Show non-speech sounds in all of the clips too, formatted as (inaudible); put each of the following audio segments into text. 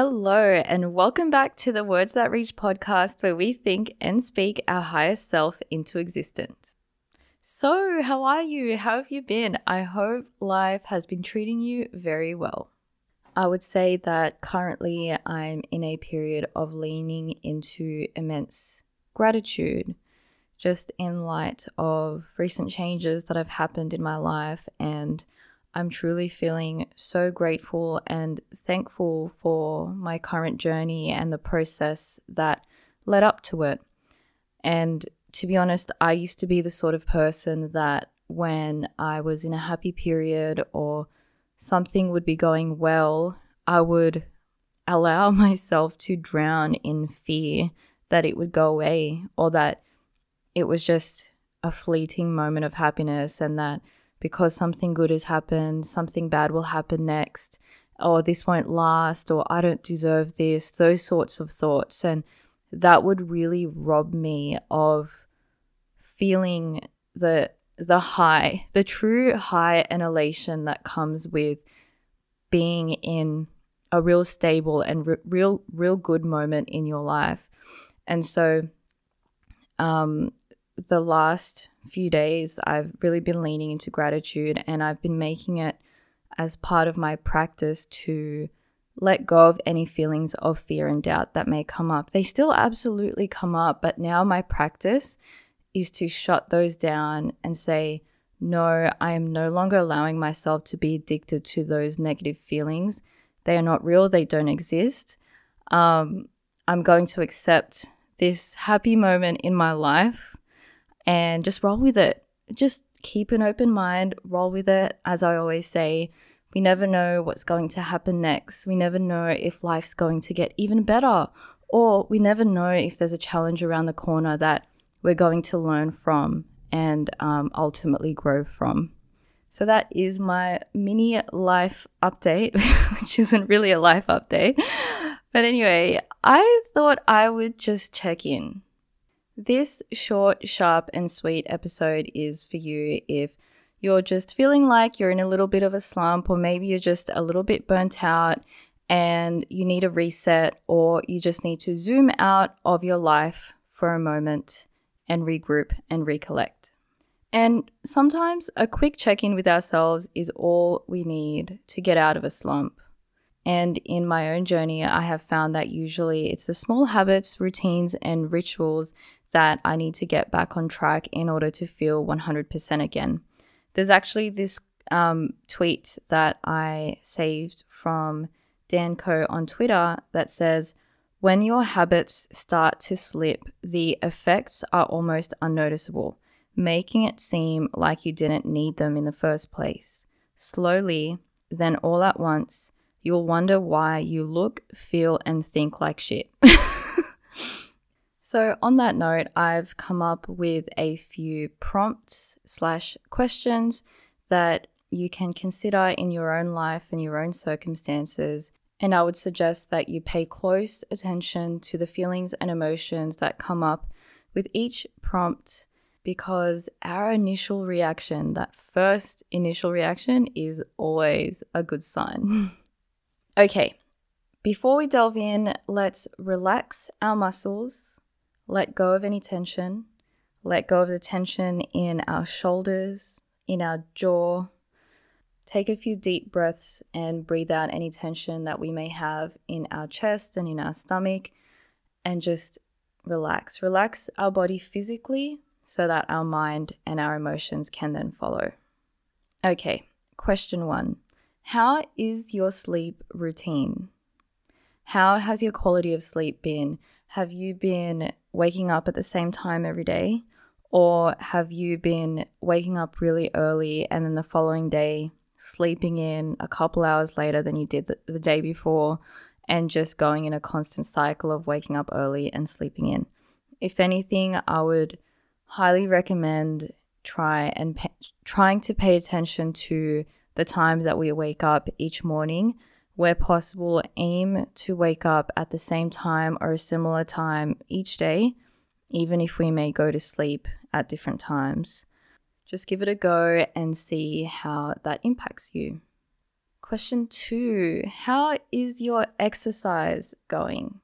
Hello, and welcome back to the Words That Reach podcast, where we think and speak our highest self into existence. So, how are you? How have you been? I hope life has been treating you very well. I would say that currently I'm in a period of leaning into immense gratitude, just in light of recent changes that have happened in my life and I'm truly feeling so grateful and thankful for my current journey and the process that led up to it. And to be honest, I used to be the sort of person that when I was in a happy period or something would be going well, I would allow (laughs) myself to drown in fear that it would go away or that it was just a fleeting moment of happiness and that because something good has happened, something bad will happen next, or this won't last, or I don't deserve this, those sorts of thoughts. And that would really rob me of feeling the the high, the true high and elation that comes with being in a real stable and re- real real good moment in your life. And so um the last few days, I've really been leaning into gratitude and I've been making it as part of my practice to let go of any feelings of fear and doubt that may come up. They still absolutely come up, but now my practice is to shut those down and say, no, I am no longer allowing myself to be addicted to those negative feelings. They are not real, they don't exist. Um, I'm going to accept this happy moment in my life and just roll with it. Just keep an open mind, roll with it. As I always say, we never know what's going to happen next. We never know if life's going to get even better, or we never know if there's a challenge around the corner that we're going to learn from and um, ultimately grow from. So that is my mini life update, (laughs) which isn't really a life update. But anyway, I thought I would just check in. This short, sharp, and sweet episode is for you if you're just feeling like you're in a little bit of a slump, or maybe you're just a little bit burnt out and you need a reset, or you just need to zoom out of your life for a moment and regroup and recollect. And sometimes a quick check in with ourselves is all we need to get out of a slump. And in my own journey, I have found that usually it's the small habits, routines, and rituals that I need to get back on track in order to feel 100% again. There's actually this um, tweet that I saved from Dan Koe on Twitter that says, When your habits start to slip, the effects are almost unnoticeable, making it seem like you didn't need them in the first place. Slowly, then all at once, you'll wonder why you look, feel, and think like shit. (laughs) So, on that note, I've come up with a few prompts slash questions that you can consider in your own life and your own circumstances. And I would suggest that you pay close attention to the feelings and emotions that come up with each prompt because our initial reaction, that first initial reaction, is always a good sign. (laughs) okay, before we delve in, let's relax our muscles let go of any tension. Let go of the tension in our shoulders, in our jaw. Take a few deep breaths and breathe out any tension that we may have in our chest and in our stomach. And just relax. Relax our body physically so that our mind and our emotions can then follow. Okay, question one How is your sleep routine? How has your quality of sleep been? Have you been waking up at the same time every day? Or have you been waking up really early and then the following day sleeping in a couple hours later than you did the, the day before and just going in a constant cycle of waking up early and sleeping in? If anything, I would highly recommend try and trying to pay attention to the times that we wake up each morning where possible, aim to wake up at the same time or a similar time each day, even if we may go to sleep at different times. Just give it a go and see how that impacts you. Question two How is your exercise going?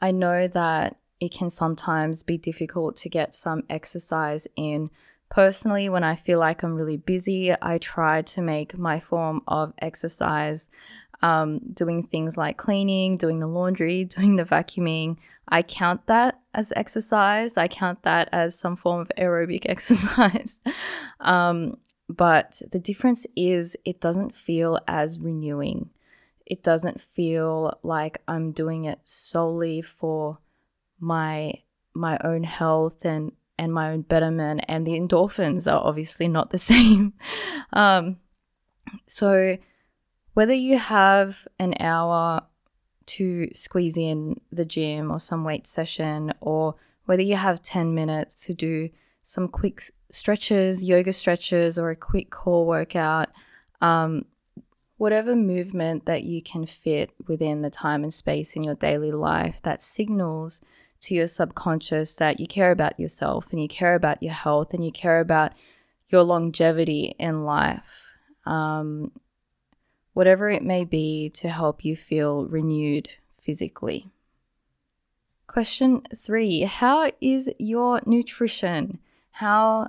I know that it can sometimes be difficult to get some exercise in. Personally, when I feel like I'm really busy, I try to make my form of exercise um, doing things like cleaning, doing the laundry, (laughs) doing the vacuuming. I count that as exercise. I count that as some form of aerobic (laughs) exercise. um, but the difference is it doesn't feel as renewing. It doesn't feel like I'm doing it solely for my my own health and and my own betterment and the endorphins are obviously not the (laughs) same. Um, so whether you have an hour to squeeze in the gym or some weight session or whether you have 10 minutes to do some quick stretches yoga stretches or a quick core workout um, whatever movement that you can fit within the time and space in your daily life that signals to your subconscious that you care about yourself and you care about your health and you care about your longevity in life. Um, whatever it may be to help you feel renewed physically. Question three How is your nutrition? How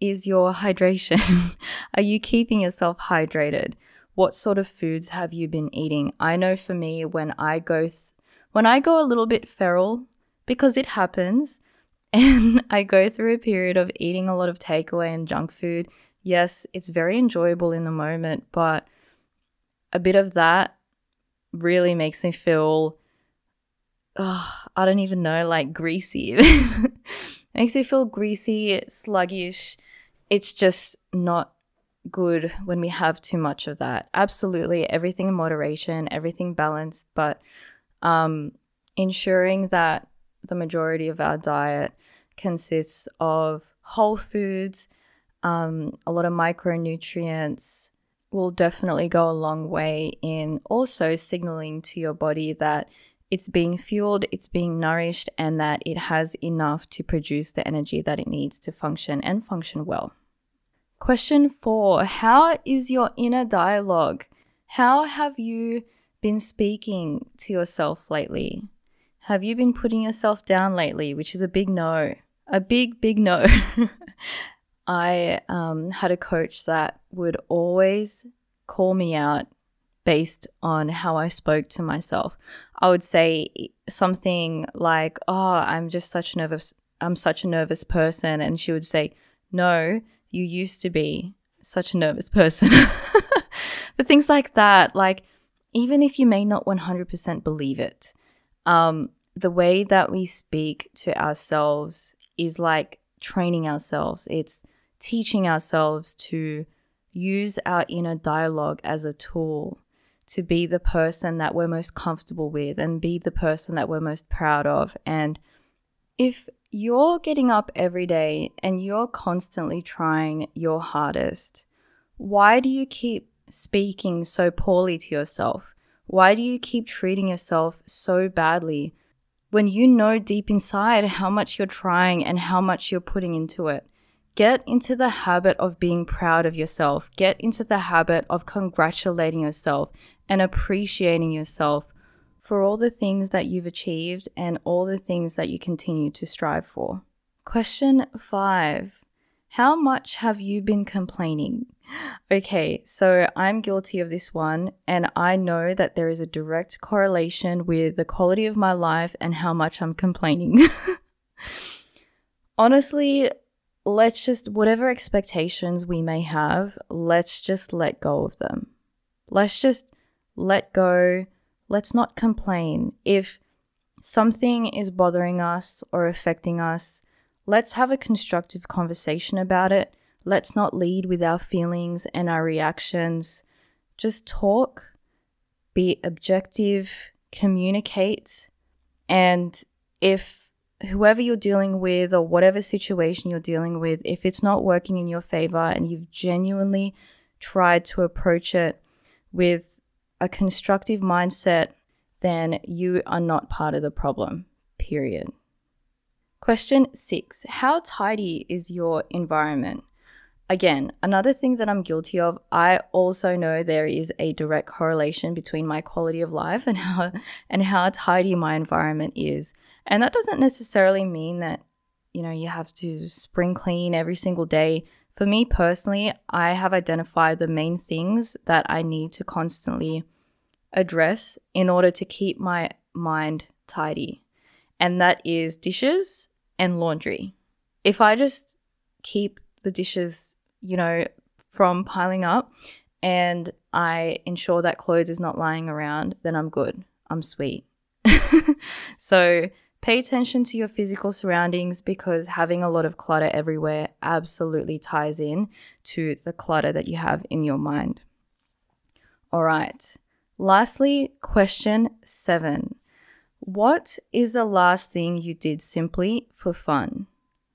is your hydration? (laughs) Are you keeping yourself hydrated? What sort of foods have you been eating? I know for me, when I go th- when I go a little bit feral because it happens. (laughs) And I go through a period of eating a lot of takeaway and junk food. Yes, it's very enjoyable in the moment, but a bit of that really makes me feel, oh, I don't even know, like greasy. (laughs) makes me feel greasy, sluggish. It's just not good when we have too much of that. Absolutely, everything in moderation, everything balanced, but um, ensuring that the majority of our diet consists of whole foods, um, a lot of micronutrients will definitely go a long way in also signaling to your body that it's being fueled, it's being nourished, and that it has enough to produce the energy that it needs to function and function well. Question four How is your inner dialogue? How have you been speaking to yourself lately? Have you been putting yourself down lately? Which is a big no. A big, big no. (laughs) I um, had a coach that would always call me out based on how I spoke to myself. I would say something like, "Oh, I'm just such a nervous I'm such a nervous person." And she would say, "No, you used to be such a nervous person." (laughs) but things like that, like even if you may not 100% believe it, um, the way that we speak to ourselves is like training ourselves. It's teaching ourselves to use our inner dialogue as a tool to be the person that we're most comfortable with and be the person that we're most proud of. And if you're getting up every day and you're constantly trying your hardest, why do you keep speaking so poorly to yourself? Why do you keep treating yourself so badly when you know deep inside how much you're trying and how much you're putting into it. Get into the habit of being proud of yourself. Get into the habit of congratulating yourself and appreciating yourself for all the things that you've achieved and all the things that you continue to strive for. Question five How much have you been complaining? Okay, so I'm guilty of this one, and I know that there is a direct correlation with the quality of my life and how much I'm complaining. (laughs) Honestly, let's just, whatever expectations we may have, let's just let go of them. Let's just let go. Let's not complain. If something is bothering us or affecting us, let's have a constructive conversation about it Let's not lead with our feelings and our reactions. Just talk, be objective, communicate. And if whoever you're dealing with or whatever situation you're dealing with, if it's not working in your favor and you've genuinely tried to approach it with a constructive mindset, then you are not part of the problem, period. Question six How tidy is your environment? Again, another thing that I'm guilty of, I also know there is a direct correlation between my quality of life and (laughs) how and how tidy my environment is. And that doesn't necessarily mean that you know you have to spring clean every single day. For me personally, I have identified the main things that I need to constantly address in order to keep my mind tidy. And that is dishes and laundry. If I just keep the dishes you know, from piling up and I ensure that clothes is not lying around, then I'm good. I'm sweet. (laughs) so pay attention to your physical surroundings because having a lot of clutter everywhere absolutely ties in to the clutter that you have in your mind. All right. Lastly, question seven. What is the last thing you did simply for fun?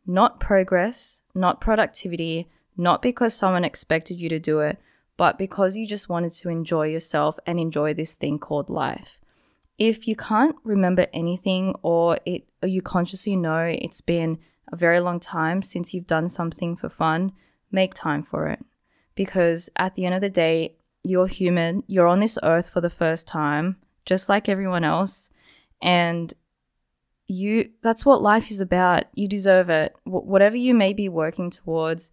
Not progress, not productivity, not because someone expected you to do it, but because you just wanted to enjoy yourself and enjoy this thing called life. If you can't remember anything or it or you consciously know it's been a very long time since you've done something for fun, make time for it. Because at the end of the day, you're human, you're on this earth for the first time, just like everyone else, and you that's what life is about. You deserve it. Wh- whatever you may be working towards,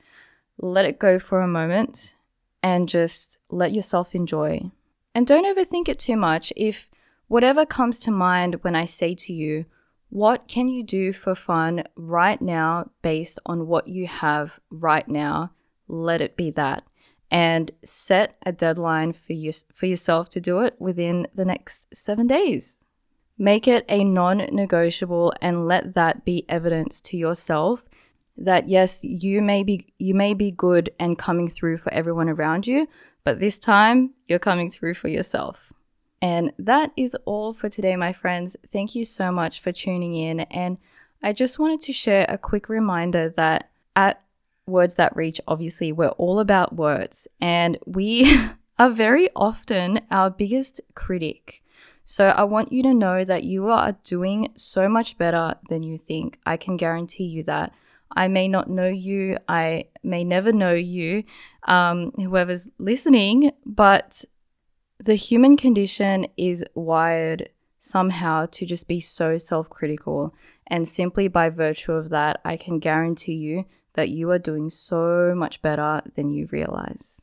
let it go for a moment and just let yourself enjoy. And don't overthink it too much. If whatever comes to mind when I say to you, what can you do for fun right now based on what you have right now? Let it be that. And set a deadline for, you, for yourself to do it within the next seven days. Make it a non negotiable and let that be evidence to yourself that yes, you may be you may be good and coming through for everyone around you, but this time you're coming through for yourself. And that is all for today, my friends. Thank you so much for tuning in. And I just wanted to share a quick reminder that at Words That Reach, obviously, we're all about words, and we (laughs) are very often our biggest critic. So I want you to know that you are doing so much better than you think. I can guarantee you that. I may not know you, I may never know you, um, whoever's listening, but the human condition is wired somehow to just be so self critical. And simply by virtue of that, I can guarantee you that you are doing so much better than you realize.